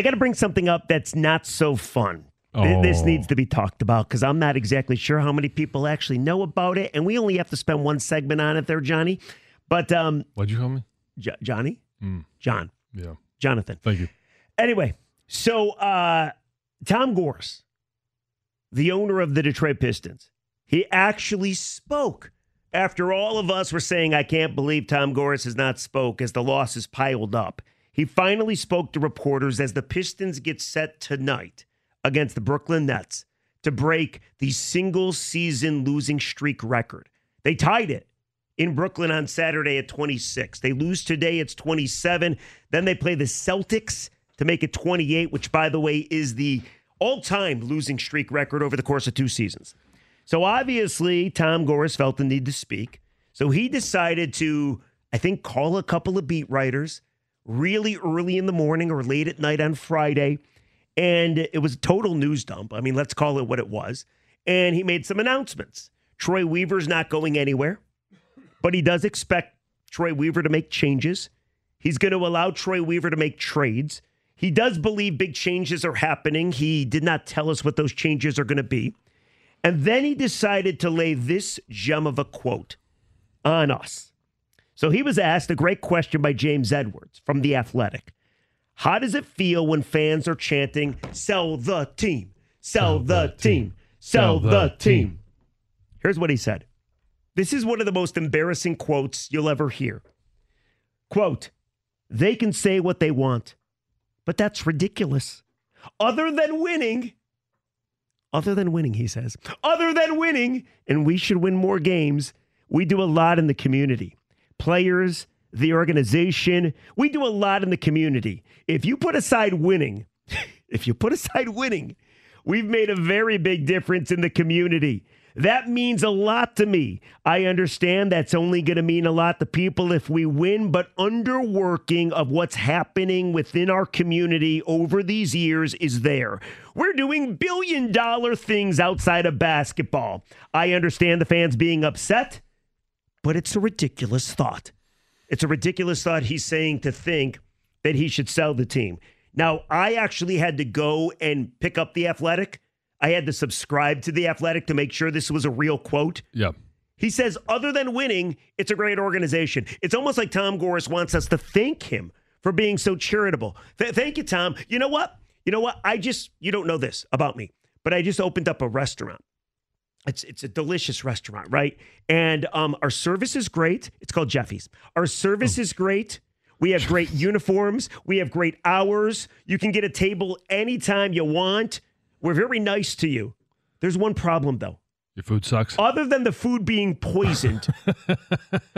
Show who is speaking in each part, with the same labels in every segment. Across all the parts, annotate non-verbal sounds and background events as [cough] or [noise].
Speaker 1: I got to bring something up that's not so fun. Th- This
Speaker 2: Oh.
Speaker 1: needs to be talked about because I'm not exactly sure how many people actually know about it. And we only have to spend one segment on it there, Johnny. But, um,
Speaker 2: What'd you call me?
Speaker 1: Jo- Johnny?
Speaker 2: Mm.
Speaker 1: John.
Speaker 2: Yeah.
Speaker 1: Jonathan.
Speaker 2: Thank you.
Speaker 1: Anyway, so uh, Tom Gores, the owner of the Detroit Pistons, he actually spoke after all of us were saying, I can't believe Tom Gores has not spoke as the losses piled up. He finally spoke to reporters as the Pistons get set tonight against the Brooklyn Nets to break the single season losing streak record. They tied it in Brooklyn on Saturday at 26. They lose today, it's 27. Then they play the Celtics to make it 28, which, by the way, is the all time losing streak record over the course of two seasons. So obviously, Tom Gores felt the need to speak. So he decided to, I think, call a couple of beat writers really early in the morning or late at night on Friday. And it was a total news dump. I mean, let's call it what it was. And he made some announcements. Troy Weaver's not going anywhere, but he does expect Troy Weaver to make changes. He's going to allow Troy Weaver to make trades. He does believe big changes are happening. He did not tell us what those changes are going to be. And then he decided to lay this gem of a quote on us. So he was asked a great question by James Edwards from The Athletic. How does it feel when fans are chanting, sell the team, sell, the, team, sell the team? Here's what he said. This is one of the most embarrassing quotes you'll ever hear. Quote, they can say what they want, but that's ridiculous. Other than winning, other than winning, he says, other than winning, and we should win more games, we do a lot in the community. Players, the organization, we do a lot in the community. If you put aside winning, [laughs] if you put aside winning, we've made a very big difference in the community. That means a lot to me. I understand that's only going to mean a lot to people if we win, but underworking of what's happening within our community over these years is there. We're doing billion dollar things outside of basketball. I understand the fans being upset, but it's a ridiculous thought. It's a ridiculous thought he's saying to think that he should sell the team. Now, I actually had to go and pick up the athletic. I had to subscribe to the athletic to make sure this was a real quote.
Speaker 2: Yeah.
Speaker 1: He says, other than winning, it's a great organization. It's almost like Tom Gores wants us to thank him for being so charitable. Th- thank you, Tom. You know what? You know what? I just, you don't know this about me, but I just opened up a restaurant. It's it's a delicious restaurant, right? And um, our service is great. It's called Jeffy's. Our service is great. We have great uniforms. We have great hours. You can get a table anytime you want. We're very nice to you. There's one problem though.
Speaker 2: Your food sucks.
Speaker 1: Other than the food being poisoned,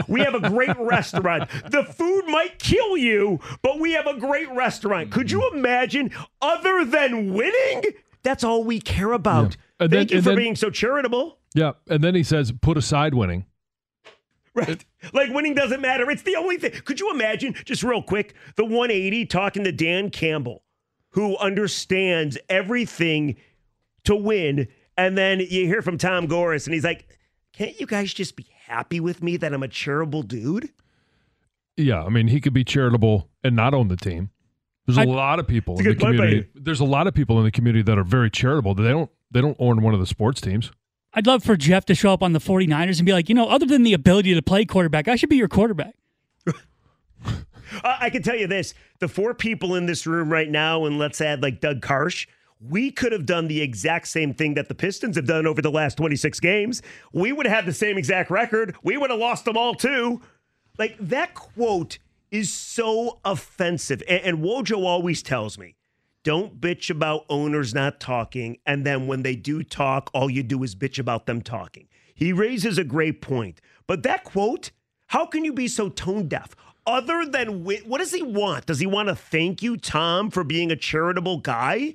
Speaker 1: we have a great [laughs] restaurant. The food might kill you, but we have a great restaurant. Could you imagine? Other than winning, that's all we care about.
Speaker 2: And
Speaker 1: Thank
Speaker 2: then-
Speaker 1: you for
Speaker 2: then-
Speaker 1: being so charitable.
Speaker 2: Yeah. And then he says, put aside winning.
Speaker 1: Right. Like winning doesn't matter. It's the only thing. Could you imagine, just real quick, the 180 talking to Dan Campbell, who understands everything to win. And then you hear from Tom Gores, and he's like, Can't you guys just be happy with me that I'm a charitable dude?
Speaker 2: Yeah. I mean, he could be charitable and not own the team. There's a
Speaker 3: I-
Speaker 2: lot of people in the
Speaker 1: good point by
Speaker 2: community. There's a lot of people in the community that are very charitable. They don't they don't own one of the sports teams.
Speaker 3: I'd love for Jeff to show up on the 49ers and be like, you know, other than the ability to play quarterback, I should be your quarterback. [laughs]
Speaker 1: I can tell you this the four people in this room right now, and let's add like Doug Karsch, we could have done the exact same thing that the Pistons have done over the last 26 games. We would have had the same exact record. We would have lost them all too. Like that quote is so offensive. And, and Wojo always tells me, don't bitch about owners not talking. And then when they do talk, all you do is bitch about them talking. He raises a great point. But that quote, how can you be so tone deaf? Other than what does he want? Does he want to thank you, Tom, for being a charitable guy?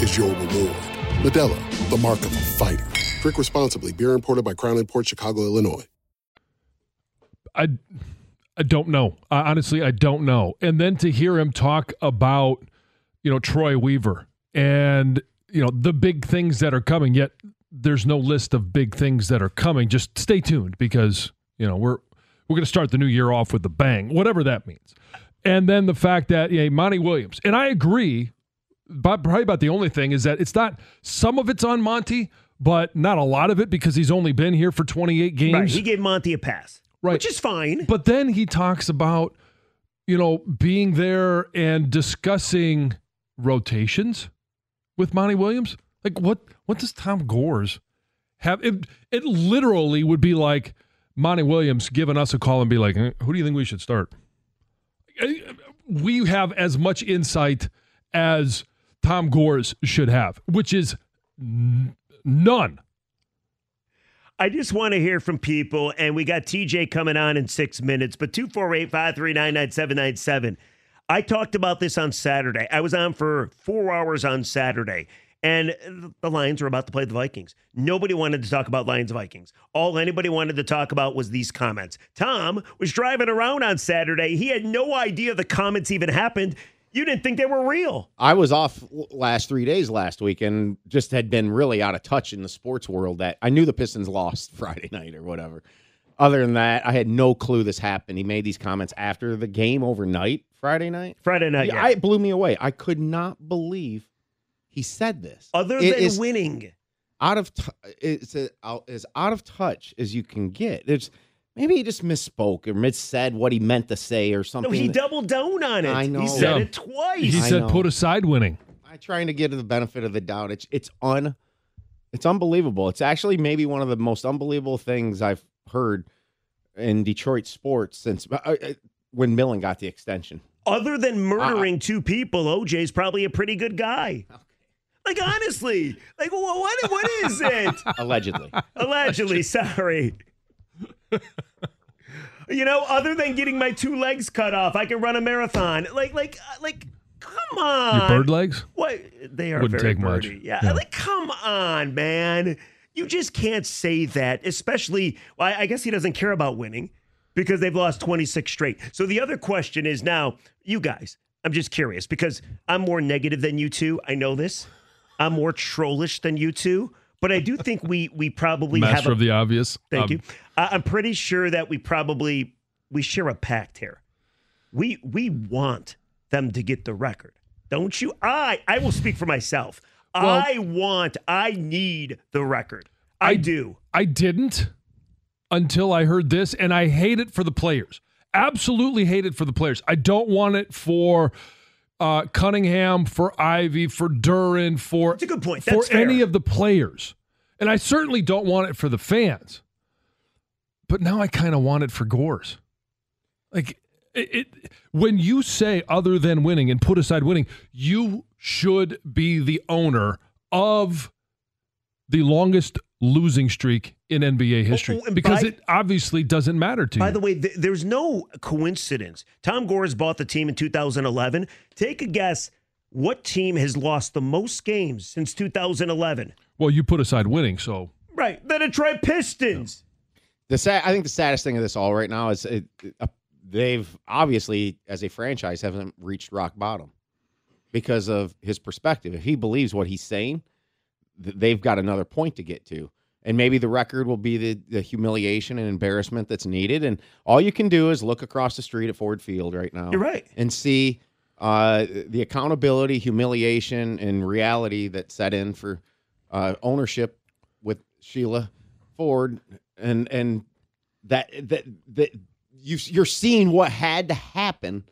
Speaker 4: is your reward. Modelo, the mark of a fighter. Drink responsibly. Beer imported by Crown Port Chicago, Illinois.
Speaker 2: I, I don't know. I, honestly, I don't know. And then to hear him talk about, you know, Troy Weaver and you know the big things that are coming. Yet there's no list of big things that are coming. Just stay tuned because you know we're we're going to start the new year off with a bang, whatever that means. And then the fact that yeah, Monty Williams, and I agree. But probably about the only thing is that it's not some of it's on Monty, but not a lot of it because he's only been here for 28 games.
Speaker 1: Right. He gave Monty a pass.
Speaker 2: Right.
Speaker 1: Which is fine.
Speaker 2: But then he talks about, you know, being there and discussing rotations with Monty Williams. Like what what does Tom Gores have it, it literally would be like Monty Williams giving us a call and be like, "Eh, who do you think we should start? We have as much insight as Tom Gores should have, which is n- none.
Speaker 1: I just want to hear from people, and we got TJ coming on in six minutes, but 248 539 9797. I talked about this on Saturday. I was on for four hours on Saturday, and the Lions were about to play the Vikings. Nobody wanted to talk about Lions Vikings. All anybody wanted to talk about was these comments. Tom was driving around on Saturday. He had no idea the comments even happened. You didn't think they were real.
Speaker 5: I was off last three days last week and just had been really out of touch in the sports world. That I knew the Pistons [laughs] lost Friday night or whatever. Other than that, I had no clue this happened. He made these comments after the game overnight, Friday night.
Speaker 1: Friday night,
Speaker 5: Yeah,
Speaker 1: yeah.
Speaker 5: it blew me away. I could not believe he said this.
Speaker 1: Other
Speaker 5: It
Speaker 1: than winning.
Speaker 5: out of t- it's a, out- as out of touch as you can get. It's maybe he just misspoke or missaid what he meant to say or something.
Speaker 1: No,
Speaker 5: something.
Speaker 1: he doubled down on it.
Speaker 5: I know.
Speaker 1: He said
Speaker 2: Yeah.
Speaker 1: it twice.
Speaker 2: He
Speaker 5: I
Speaker 2: said
Speaker 5: know.
Speaker 2: put aside winning.
Speaker 5: I'm trying to give it the benefit of the doubt. It's it's un it's unbelievable. It's actually maybe one of the most unbelievable things I've heard in Detroit sports since uh, uh, when Millen got the extension.
Speaker 1: Other than murdering two people, OJ's probably a pretty good guy. Like honestly, like what? What is it? [laughs]
Speaker 5: Allegedly.
Speaker 1: Allegedly, sorry. You know, other than getting my two legs cut off, I can run a marathon. Like, like, uh, like, come on.
Speaker 2: Your bird legs?
Speaker 1: What? They are
Speaker 2: Wouldn't
Speaker 1: very
Speaker 2: take much.
Speaker 1: Yeah.
Speaker 2: Yeah.
Speaker 1: Like, come on, man. You just can't say that, especially. Well, I I guess he doesn't care about winning because they've lost 26 straight. So the other question is now, you guys, I'm just curious because I'm more negative than you two. I know this. I'm more trollish than you two, but I do think we we probably have
Speaker 2: Master
Speaker 1: a,
Speaker 2: of the obvious.
Speaker 1: Thank
Speaker 2: Um,
Speaker 1: you. I, I'm pretty sure that we probably we share a pact here. we we want them to get the record, don't you? I I will speak for myself.
Speaker 2: Well-
Speaker 1: I want, I need the record. I, do.
Speaker 2: I didn't until I heard this, and I hate it for the players. Absolutely hate it for the players. I don't want it for uh, Cunningham, for Ivey, for Duren, for
Speaker 1: That's a good point.
Speaker 2: for
Speaker 1: fair.
Speaker 2: any of the players, and I certainly don't want it for the fans. But now I kind of want it for Gores. Like it, it, when you say other than winning and put aside winning, you should be the owner of the longest losing streak in NBA history
Speaker 1: oh,
Speaker 2: because
Speaker 1: by-
Speaker 2: it obviously doesn't matter to
Speaker 1: By
Speaker 2: you.
Speaker 1: By the way, th- there's no coincidence. Tom Gores bought the team in 2011. Take a guess. What team has lost the most games since 2011?
Speaker 2: well, you put aside winning, so
Speaker 1: Right, the Detroit Pistons.
Speaker 5: The sad, I think the saddest thing of this all right now is it, uh, they've obviously, as a franchise, haven't reached rock bottom because of his perspective. If he believes what he's saying, th- they've got another point to get to. And maybe the record will be the, the humiliation and embarrassment that's needed. And all you can do is look across the street at Ford Field right now.
Speaker 1: You're right.
Speaker 5: And see uh, the accountability, humiliation, and reality that set in for uh, ownership with Sheila Ford, and and that that that you you're seeing what had to happen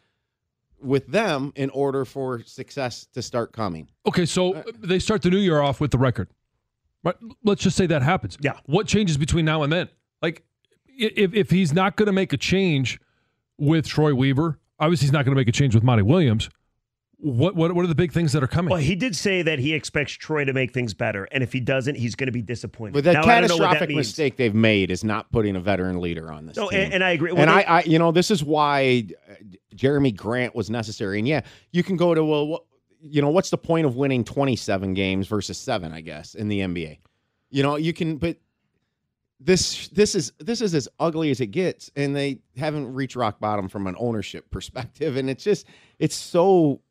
Speaker 5: with them in order for success to start coming.
Speaker 2: Okay, so uh, they start the new year off with the record. Right? Let's just say that happens.
Speaker 1: Yeah.
Speaker 2: What changes between now and then? Like, if, if he's not going to make a change with Troy Weaver, obviously he's not going to make a change with Monty Williams. What, what what are the big things that are coming?
Speaker 1: Well, he did say that he expects Troy to make things better, and if he doesn't, he's going to be disappointed.
Speaker 5: But the
Speaker 1: Now, I don't know what that
Speaker 5: catastrophic mistake they've made is not putting a veteran leader on this
Speaker 1: No,
Speaker 5: team.
Speaker 1: and, and I agree. Well,
Speaker 5: and
Speaker 1: they-
Speaker 5: I, I, you know, this is why uh, Jerami Grant was necessary. And yeah, you can go to well, what, you know, what's the point of winning 27 games versus seven? I guess in the NBA, you know, you can, but this this is this is as ugly as it gets, and they haven't reached rock bottom from an ownership [laughs] perspective, and it's just it's so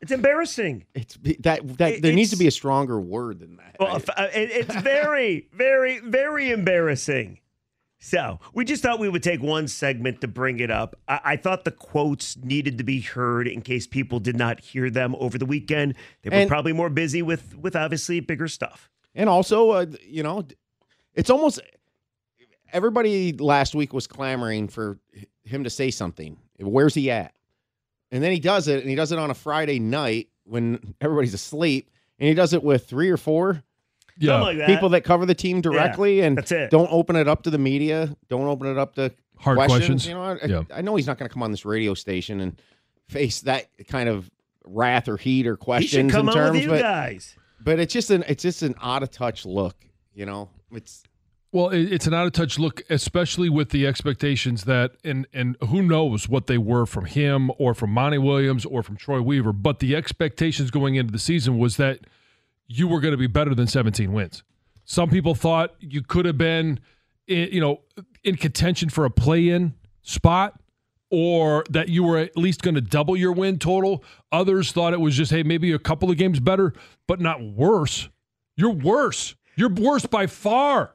Speaker 1: it's embarrassing.
Speaker 5: it's that that
Speaker 1: It-
Speaker 5: there needs to be a stronger word than that.
Speaker 1: Well, uh, it- it's very, very, very embarrassing. So we just thought we would take one segment to bring it up. I, I thought the quotes needed to be heard in case people did not hear them over the weekend. They were
Speaker 5: And-
Speaker 1: probably more busy with with obviously bigger stuff.
Speaker 5: And also, uh, you know, it's almost everybody last week was clamoring for him to say something. Where's he at? And then he does it, and he does it on a Friday night when [laughs] everybody's asleep, and he does it with three or four
Speaker 2: yeah.
Speaker 1: Like that.
Speaker 5: people that cover the team directly, and
Speaker 1: that's it.
Speaker 5: don't open it up to the media, don't open it up to
Speaker 2: Hard questions.
Speaker 5: You know, I,
Speaker 2: Yeah.
Speaker 5: I know he's not going to come on this radio station and face that kind of wrath or heat or
Speaker 1: He should
Speaker 5: questions
Speaker 1: come
Speaker 5: in
Speaker 1: on with you
Speaker 5: but
Speaker 1: guys.
Speaker 5: but it's just an it's just an out of touch look. You know, it's
Speaker 2: Well, it's an out of touch look, especially with the expectations that, and and who knows what they were from him or from Monty Williams or from Troy Weaver, but the expectations going into the season was that you were going to be better than 17 wins. Some people thought you could have been, i- you know, in contention for a play-in spot, or that you were at least going to double your win total. Others thought it was just, hey, maybe a couple of games better, but not worse. You're worse. You're worse by far.